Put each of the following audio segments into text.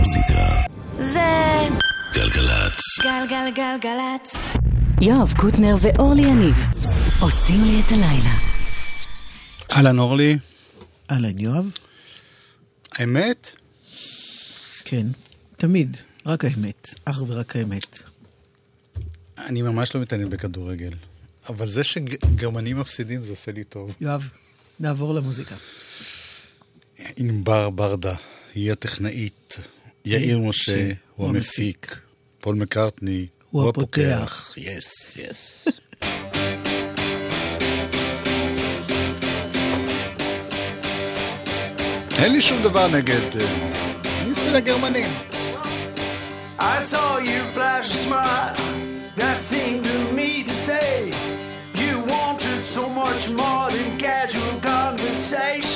המוזיקה. זה גלגלצ. גלגלגלגלצ. יואב קוטנר ואורלי יניב עושים לי את הלילה. אהלן אורלי, אהלן, יואב? האמת? כן, תמיד, רק האמת, אך ורק האמת. אני ממש לא מתעניין בכדורגל, אבל זה שגרמנים מפסידים זה עושה לי טוב. יואב, נעבור למוזיקה. ענבר ברדה, היא הטכנאית, יאיר משה הוא המפיק, פול מקארטני הוא הפותח. יס, יס. אין לי שום דבר נגד... אה, אני שונא גרמנים. I saw you flash a smile that seemed to me to say you wanted so much more than casual conversation.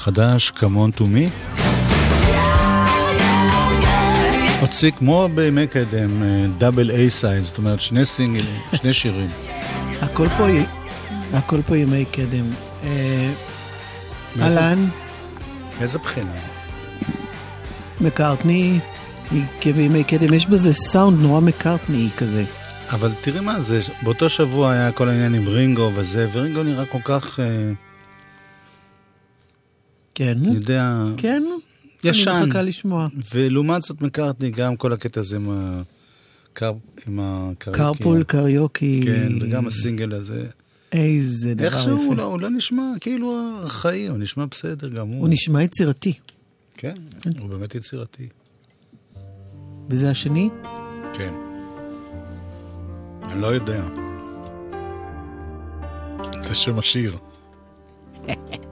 חדש, Come on to me. הוציא כמו בימי קדם, דאבל איי סייד, זאת אומרת שני סינגלים, שני שירים. הכל פה, הכל פה ימי קדם. אה, אהלן, איזה בחינה? מקארטני, כבימי קדם, יש בזה סאונד נורא מקארטני כזה. אבל תראי מה זה, באותו שבוע היה כל העניין עם רינגו וזה, ורינגו נראה כל כך, אה, כן. אני יודע... כן? ישן. אני מחכה לשמוע. ולעומת זאת מקארטני, גם כל הקטע הזה עם ה... קר... עם הקריוקי. קרפול, קריוקי. כן, וגם הסינגל הזה. איזה דבר יפה. איכשהו הוא, לא, הוא לא נשמע כאילו ארכאי, הוא נשמע בסדר גם הוא הוא נשמע יצירתי. כן, כן, הוא באמת יצירתי. וזה השני? כן. אני לא יודע. זה שם השיר.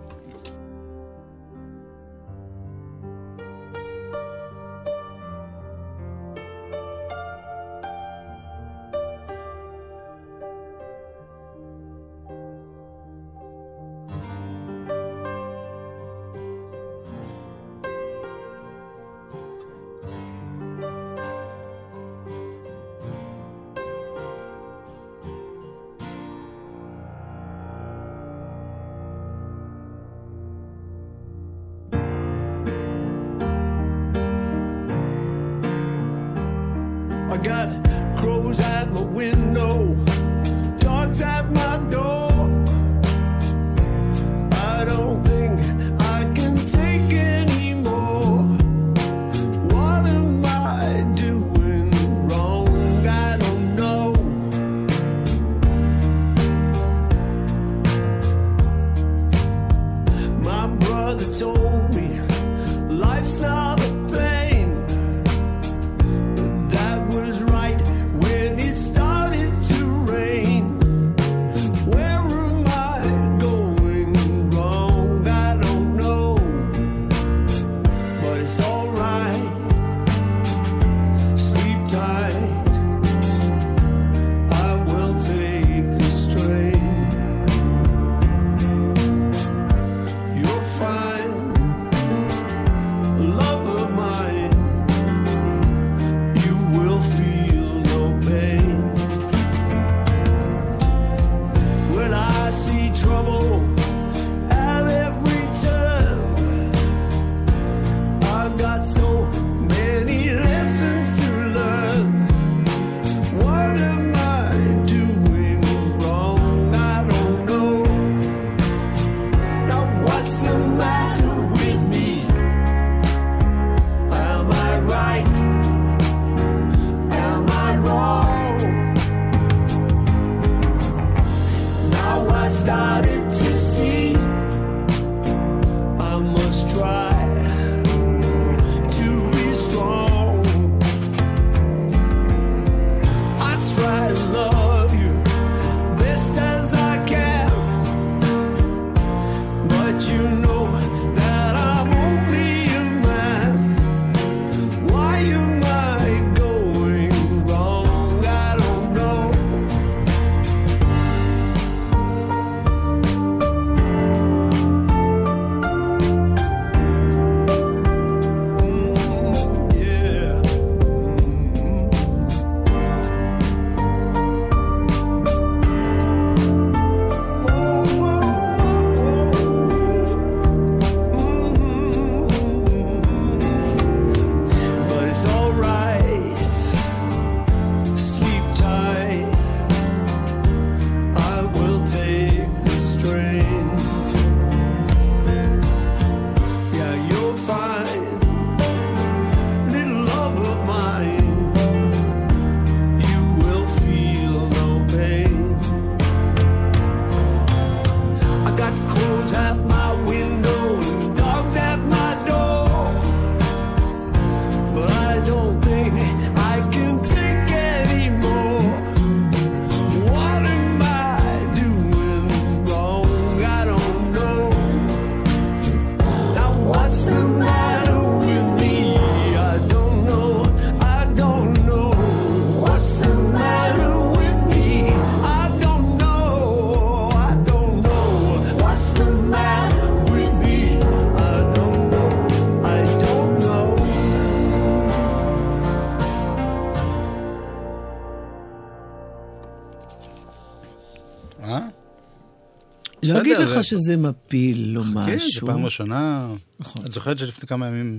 לך שזה מפיל לא או משהו. כן, זו פעם ראשונה. נכון. את זוכרת שלפני כמה ימים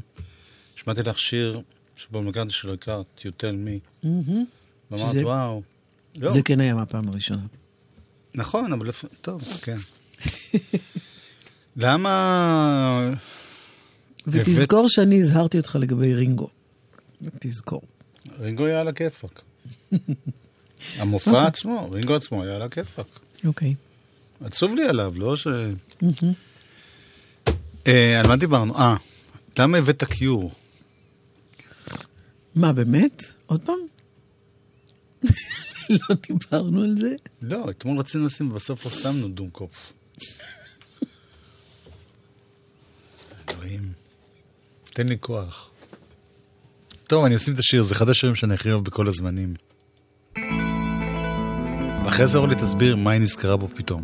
שמעתי לך שיר שבו מנגנתי שלא הכרת, You tell me. Mm-hmm. ואמרת, וואו. לא. זה כן היה מהפעם הראשונה. נכון, אבל טוב, כן. למה... ותזכור שאני הזהרתי אותך לגבי רינגו. תזכור. רינגו היה על הכיפאק. המופע אוקיי. עצמו, רינגו עצמו היה על הכיפאק. אוקיי. Okay. עצוב לי עליו, לא ש... אה, על מה דיברנו? אה, למה הבאת קיור? מה, באמת? עוד פעם? לא דיברנו על זה? לא, אתמול רצינו לשים, ובסוף לא שמנו דונקופ. אלוהים, תן לי כוח. טוב, אני אשים את השיר, זה אחד השירים שאני הכי אוהב בכל הזמנים. ואחרי זה אורלי תסביר מה היא נזכרה בו פתאום.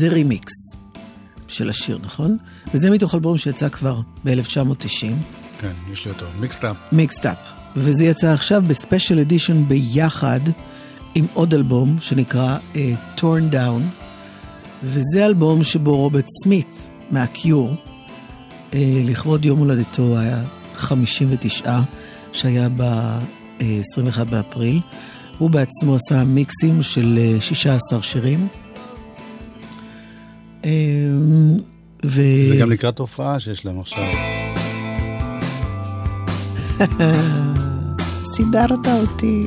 זה רימיקס של השיר, נכון? וזה מתוך אלבום שיצא כבר ב-1990, כן, יש לי אותו. מיקסטאפ. מיקסטאפ. וזה יצא עכשיו ב special edition ביחד עם עוד אלבום שנקרא uh, Torn Down, וזה אלבום שבו רוברט סמית מהקיור, uh, לכבוד יום הולדתו היה 59, שהיה ב-21 באפריל. הוא בעצמו עשה מיקסים של אה, 16 שירים. אה, ו... זה גם לקראת הופעה שיש להם עכשיו. סידרת אותי.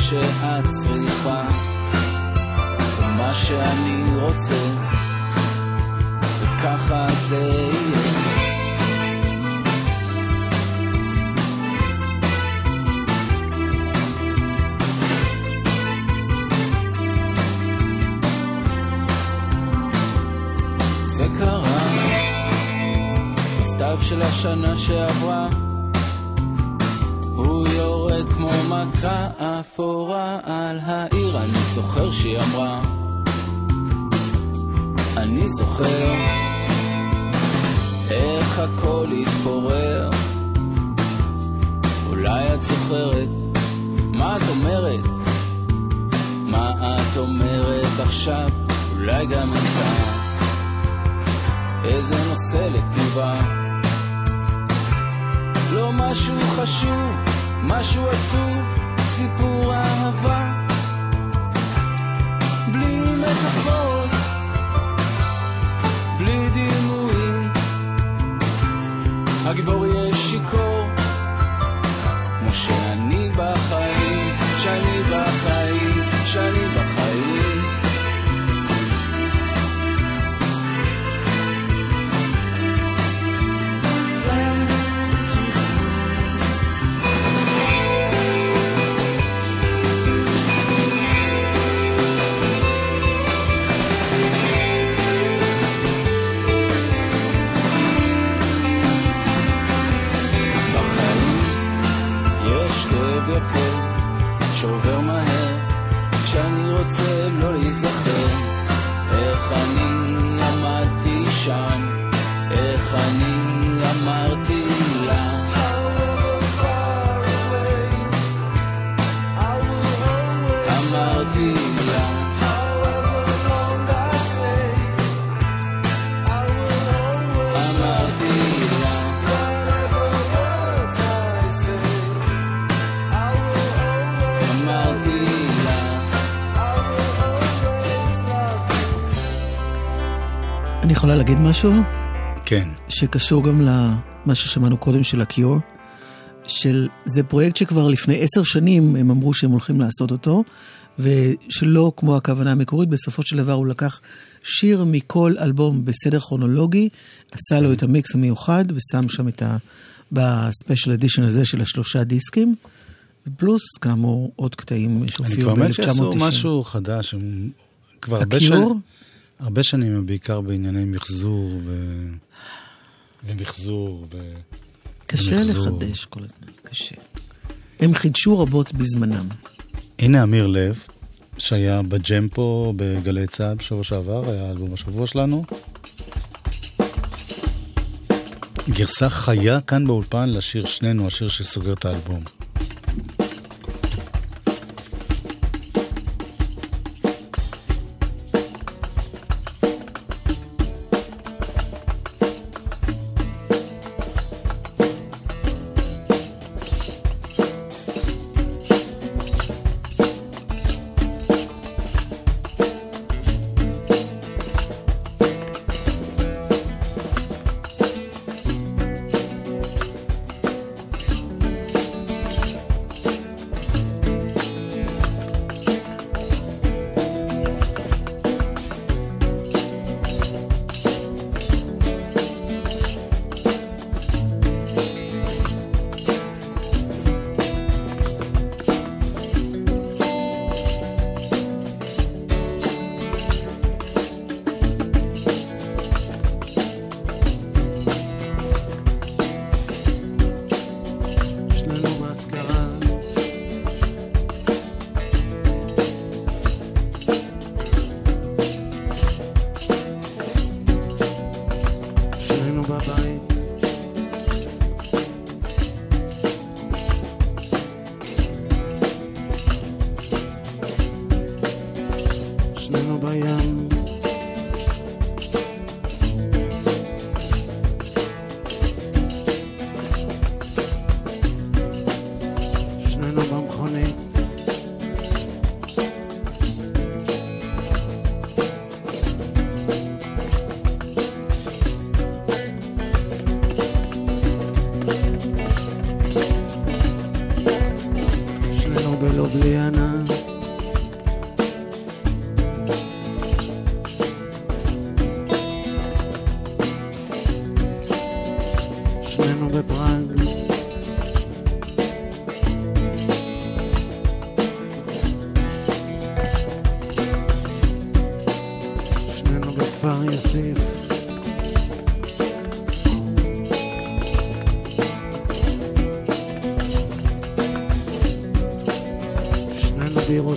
שאת צריכה. זה מה שאני רוצה. וככה זה יהיה. זה קרה. בסתיו של השנה שעברה כמו מכה אפורה על העיר אני זוכר שהיא אמרה אני זוכר איך הכל התפורר אולי את זוכרת מה את אומרת? מה את אומרת עכשיו? אולי גם יצא איזה נושא לכתיבה. לא משהו חשוב, משהו עצוב, סיפור אהבה. בלי מטאפורות, בלי דימויים. הגיבור יהיה שקשור גם למה ששמענו קודם של הקיור, של, זה פרויקט שכבר לפני עשר שנים הם אמרו שהם הולכים לעשות אותו, ושלא כמו הכוונה המקורית, בסופו של דבר הוא לקח שיר מכל אלבום בסדר כרונולוגי, עשה לו את המיקס המיוחד ושם שם את ה... בספיישל אדישן הזה של השלושה דיסקים, פלוס כאמור עוד קטעים אני שהופיעו כבר מת שעשו ב-1990. משהו חדש, הם כבר הרבה הקיור? שנים, הרבה שנים הם בעיקר בענייני מחזור ו... ומחזור ו... קשה ומחזור. לחדש כל הזמן, קשה. הם חידשו רבות בזמנם. הנה אמיר לב, שהיה בג'ם פה בגלי צה"ל בשבוע שעבר, היה אלבום השבוע שלנו. גרסה חיה כאן באולפן לשיר שנינו, השיר שסוגר את האלבום.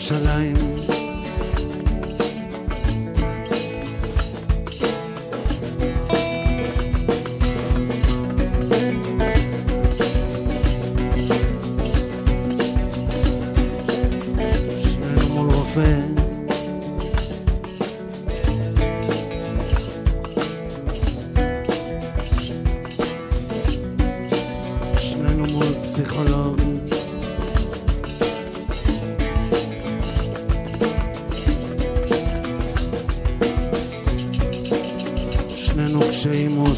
שנינו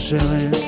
Jerusalem.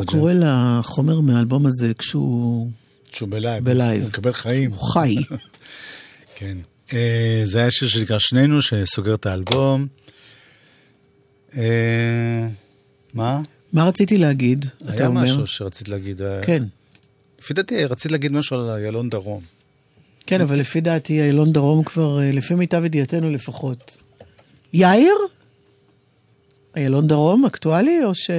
גל"צ. משהו בג'ם. קורה לחומר מהאלבום הזה כשהוא שהוא בלייב. בלייב. הוא מקבל חיים. הוא חי. כן. אה, זה היה שיר שנקרא שנינו, שסוגר את האלבום. אה, מה? מה רציתי להגיד? היה? משהו שרצית להגיד. אה, כן. לפי דעתי רצית להגיד משהו על איילון דרום. כן, אבל לפי דעתי איילון דרום כבר, לפי מיטב ידיעתנו לפחות. יאיר? איילון דרום אקטואלי או ש...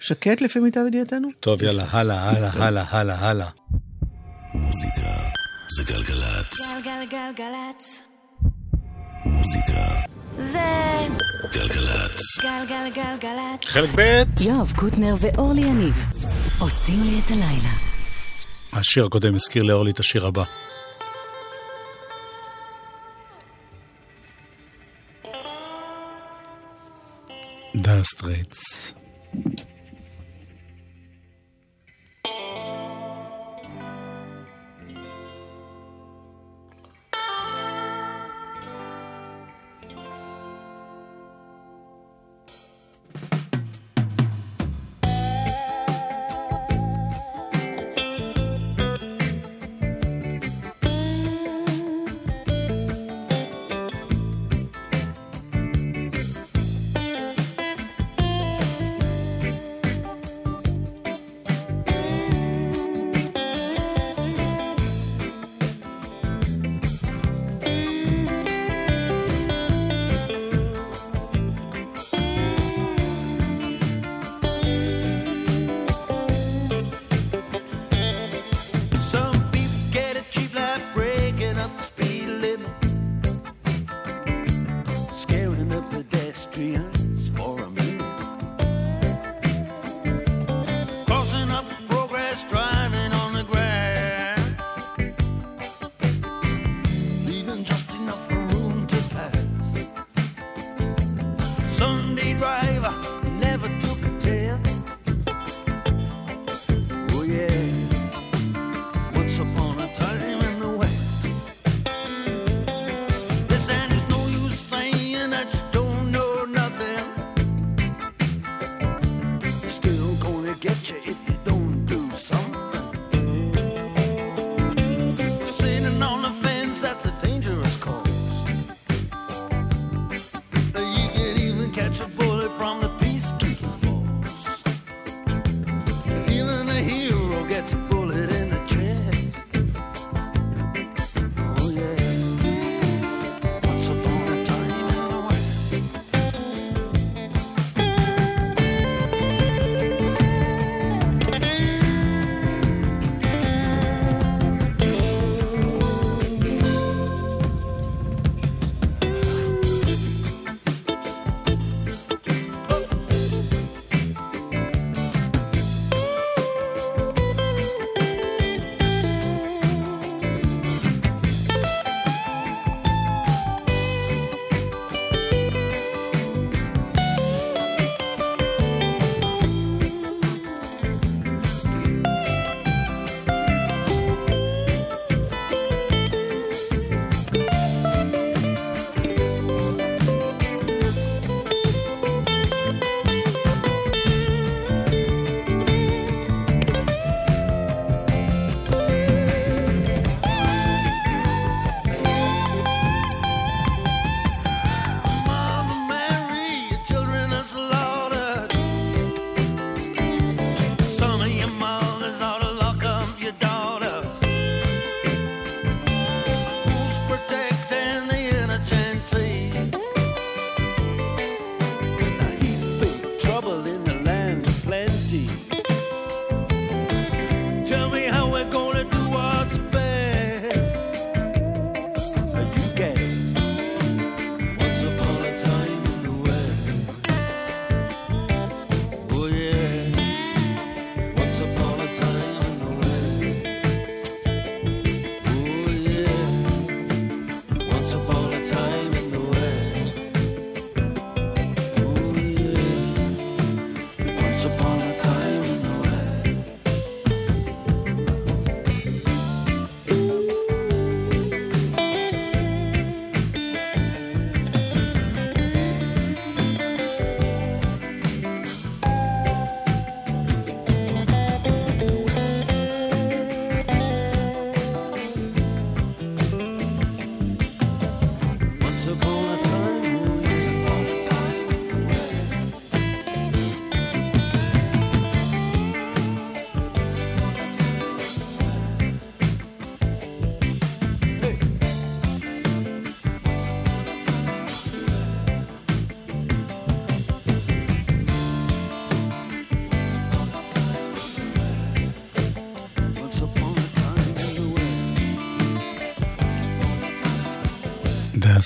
שקט לפי מיטב ידיעתנו? טוב, יאללה, הלאה, הלאה, הלאה, הלאה, הלאה. מוזיקה זה גלגלצ. גלגלגלגלצ. מוזיקה זה גלגלצ. גלגלגלגלצ. חלק ב', יואב קוטנר ואורלי יניב עושים לי את הלילה. השיר הקודם הזכיר לאורלי את השיר הבא. דה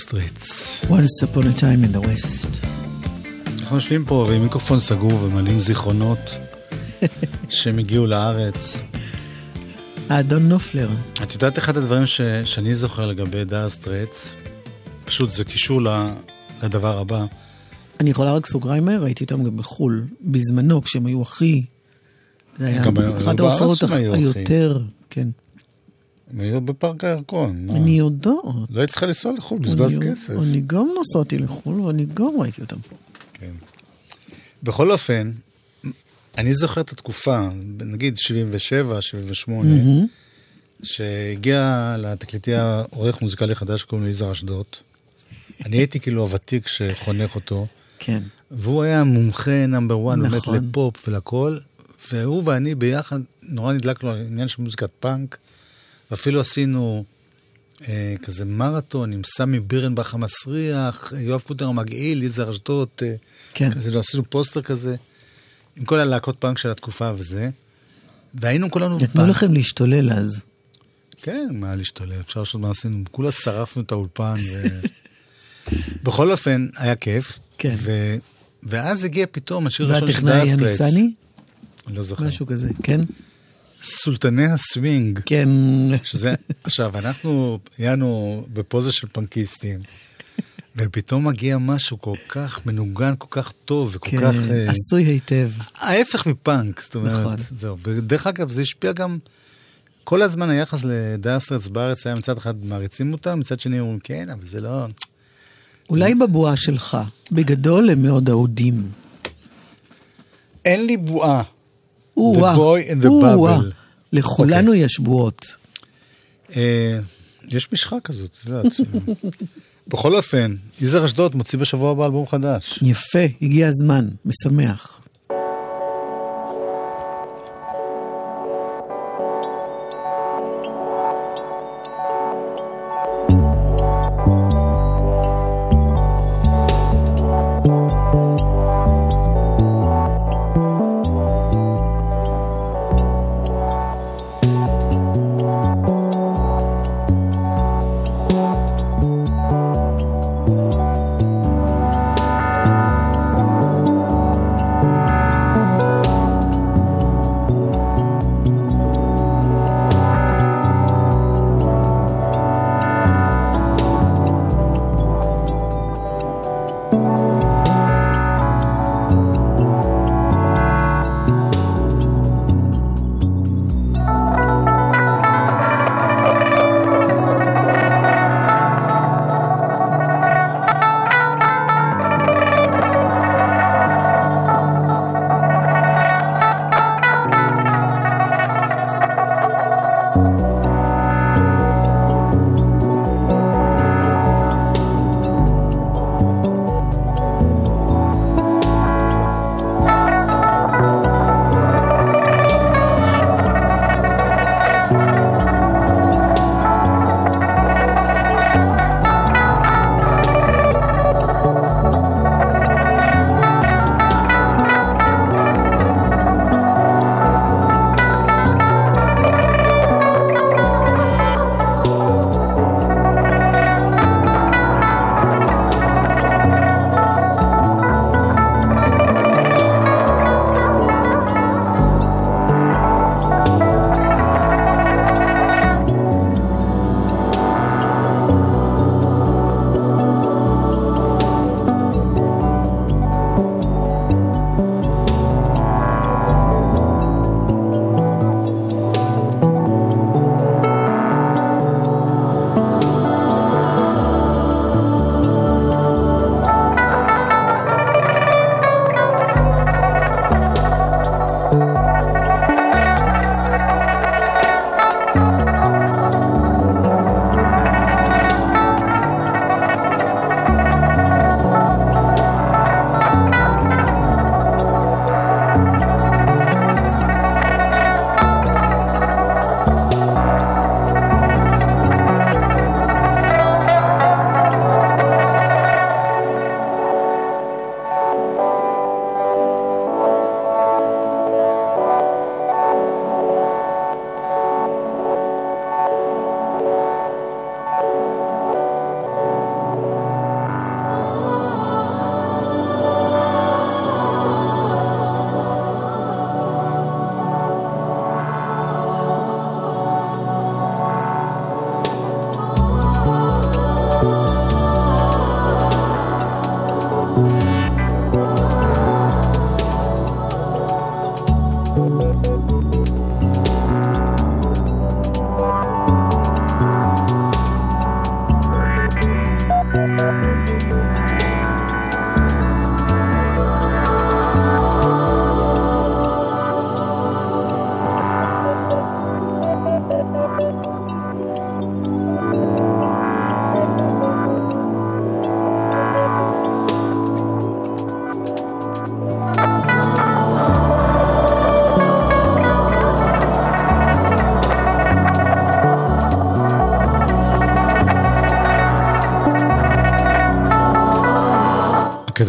Straits. Once upon a time in the West. אנחנו יושבים פה ועם מיקרופון סגור ומעלים זיכרונות שהם הגיעו לארץ. האדון נופלר. את יודעת אחד הדברים ש... שאני זוכר לגבי Dire Straits? פשוט זה קישור. לדבר הבא. אני יכולה רק סוגריים מהר, ראיתי אותם גם בחו"ל, בזמנו, כשהם היו הכי... זה היה אחת ההופעות. היותר, כן. הם היו בפארק הירקון. אני יודעת. לא היית צריכה לנסוע לחו"ל, בזבז אני- כסף. אני גם נסעתי לחו"ל ואני גם ראיתי אותם פה. כן. בכל אופן, אני זוכר את התקופה, נגיד 77, 78, שהגיע לתקליטי עורך מוזיקלי חדש שקוראים לו יזהר אשדוד. אני הייתי כאילו הוותיק שחונך אותו, כן. והוא היה מומחה נאמבר 1 באמת נכון. לפופ ולכל, והוא ואני ביחד נורא נדלקנו על עניין של מוזיקת פאנק, ואפילו עשינו אה, כזה מרתון עם סמי בירנבך המסריח, יואב קוטנר המגעיל, יזהר אשדות, אה, כן. כזה, לא, עשינו פוסטר כזה, עם כל הלהקות פאנק של התקופה וזה, והיינו כולנו נתנו. לכם להשתולל אז. כן, מה להשתולל, אפשר לעשות מה עשינו, כולה שרפנו את האולפן. ו... בכל אופן, היה כיף. כן. ו... ואז הגיע פתאום השיר הראשון של והטכנאי דאסטרץ. הניצני? לא זוכר. משהו כזה, כן? סולטני הסווינג. כן. שזה, עכשיו, אנחנו היינו בפוזה של פנקיסטים, ופתאום מגיע משהו כל כך מנוגן, כל כך טוב, וכל כן, כך... אה, עשוי היטב. ההפך מפאנק, זאת אומרת, נכון. זהו. ודרך אגב, זה השפיע גם, כל הזמן היחס לדאסטרץ בארץ היה מצד אחד מעריצים אותם, מצד שני אומרים, כן, אבל זה לא... אולי בבועה שלך. בגדול הם מאוד אהודים. אין לי בועה. או-אה, או-אה. לכולנו יש בועות. אה, יש משחה כזאת, את יודעת. ש- בכל אופן, יזהר אשדוד מוציא בשבוע הבא אלבום חדש. יפה, הגיע הזמן, משמח.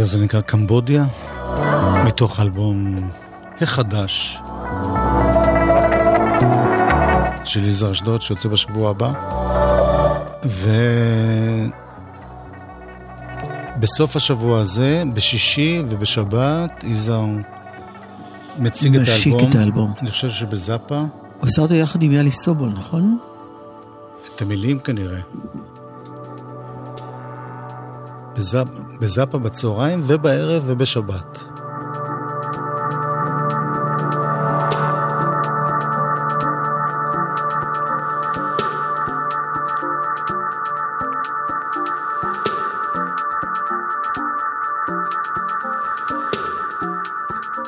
הזה נקרא קמבודיה, מתוך האלבום החדש של יזהר אשדוד, שיוצא בשבוע הבא. ובסוף השבוע הזה, בשישי ובשבת, יזהר מציג את האלבום. את האלבום. אני חושב שבזאפה, הוא עשה אותו יחד עם יאלי סובול, נכון? את המילים כנראה. בזאפ, בזאפה בצהריים ובערב ובשבת.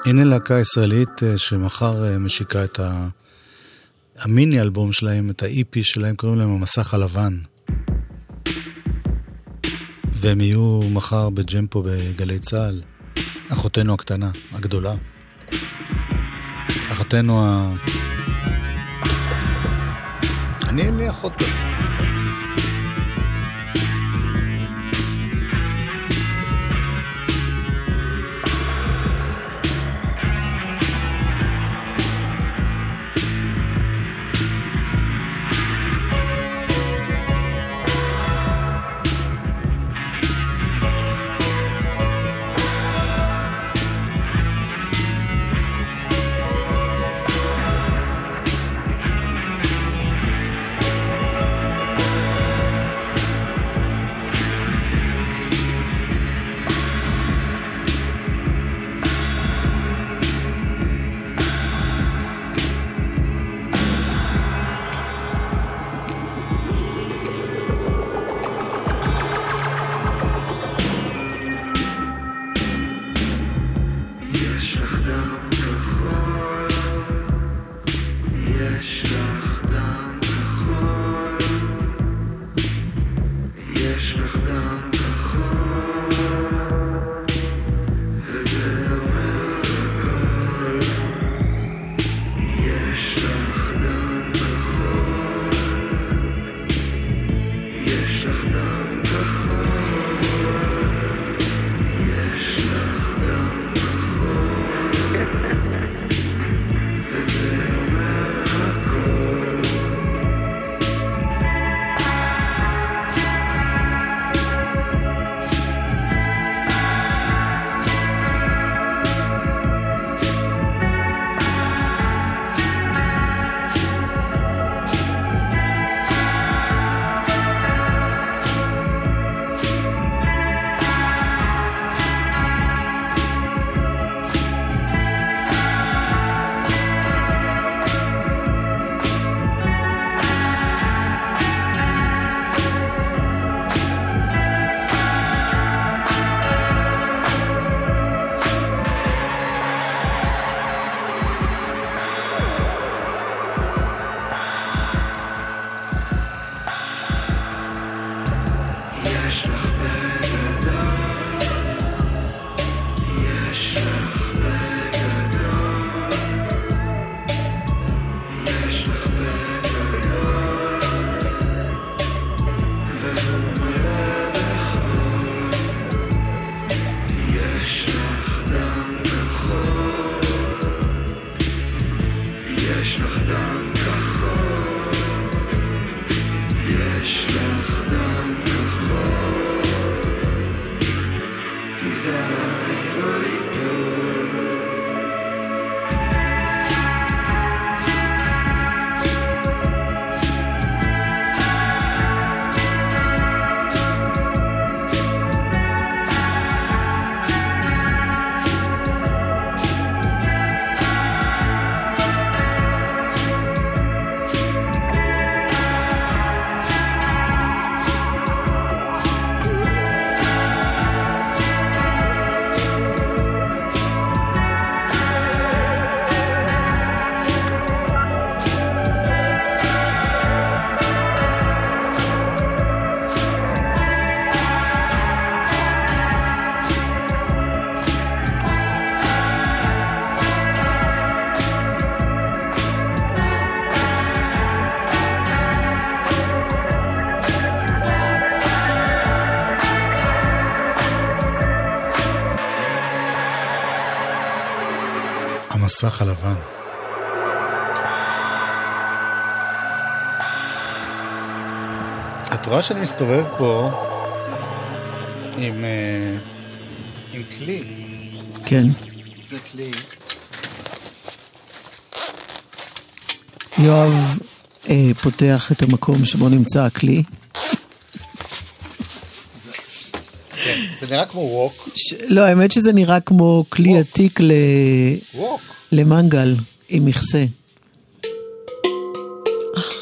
הנה להקה ישראלית אה, שמחר אה, משיקה את. המיני אלבום שלהם, את ה-EP שלהם, קוראים להם המסך הלבן. והם יהיו מחר בג'ם פה בגלי צה"ל. אחותנו הקטנה, הגדולה. אחותנו ה... אני אין לי אחות. המסך הלבן. את רואה שאני מסתובב פה עם, אה, עם כלי. כן. זה כלי. יואב אה, פותח את המקום שבו נמצא הכלי. זה נראה כמו ווק. ש... לא, האמת שזה נראה כמו כלי עתיק ל... ווק. למנגל עם מכסה.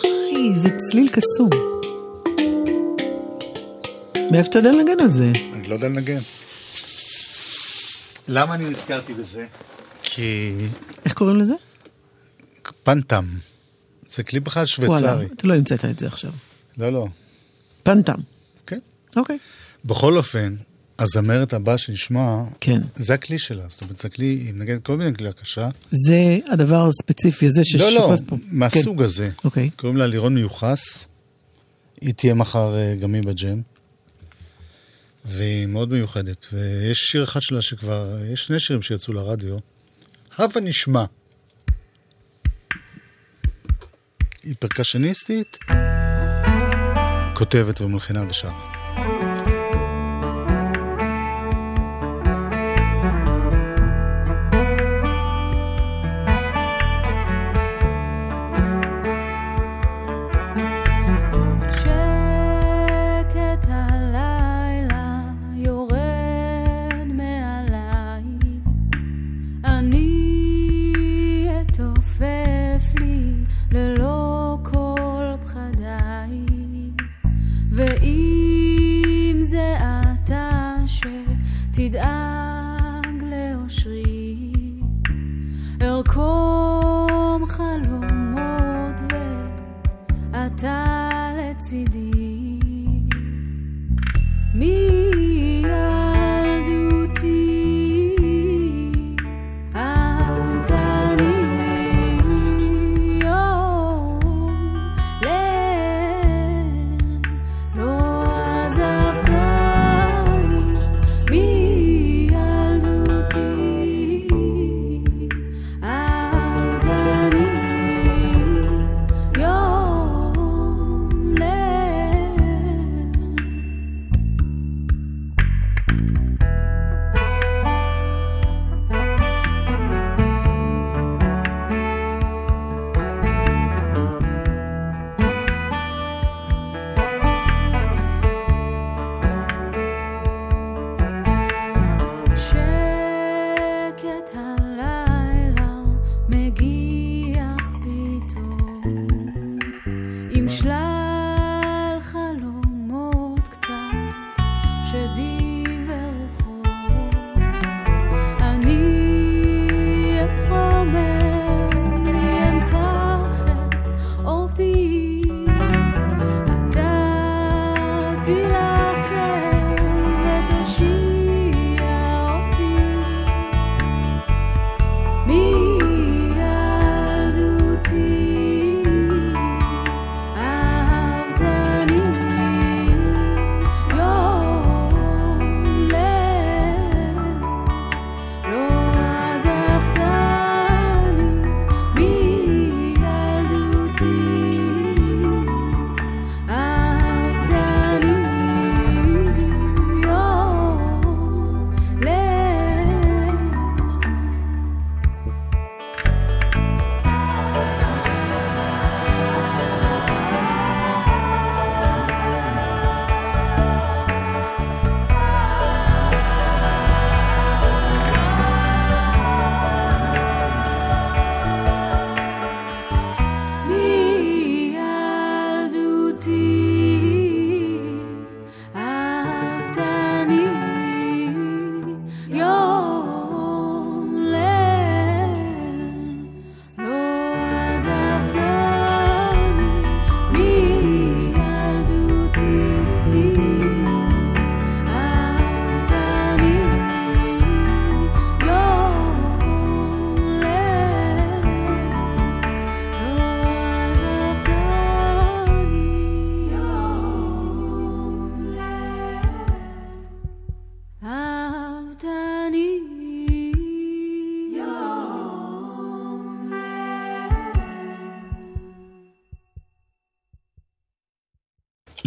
איי, זה צליל קסום. מאיפה אתה יודע לנגן על זה? אני לא יודע לנגן. למה אני נזכרתי בזה? כי איך קוראים לזה? פנטם. זה כלי בכלל וואלה, שוויצרי. אתה לא המצאת את זה עכשיו. לא, לא. פנטם. כן. אוקיי. בכל אופן, הזמרת הבאה שנשמע, כן. זה הכלי שלה. זאת אומרת, זה כלי, היא מנגנת כל מיני כלי הקשה. זה הדבר הספציפי הזה לא, לא, ששוכב פה. מהסוג כן. הזה. אוקיי. קוראים לה לירון מיוחס. היא תהיה מחר אה, גם היא בג'ם. והיא מאוד מיוחדת. ויש שיר אחד שלה שכבר, יש שני שירים שיצאו לרדיו. הבה נשמע. היא פרקשניסטית, כותבת ומלחינה ושרה. 水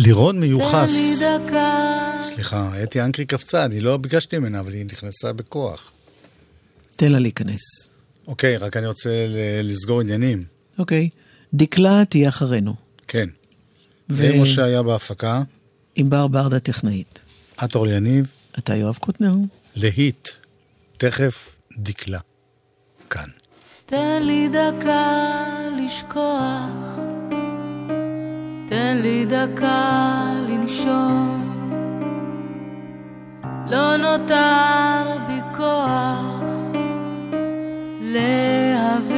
לירון מיוחס. סליחה, אתי אנקרי קפצה, אני לא ביקשתי ממנה, אבל היא נכנסה בכוח. תן לה להיכנס. אוקיי, רק אני רוצה לסגור עניינים. אוקיי. דקלה תהיה אחרינו. כן. ו- ומשה היה בהפקה, ענבר ברדה טכנאית. את אורלי יניב, אתה יואב קוטנר? להיט, תכף דקלה. כאן. תן לי דקה לשכוח, תן לי דקה לנשום. לא נותר בי כוח להבין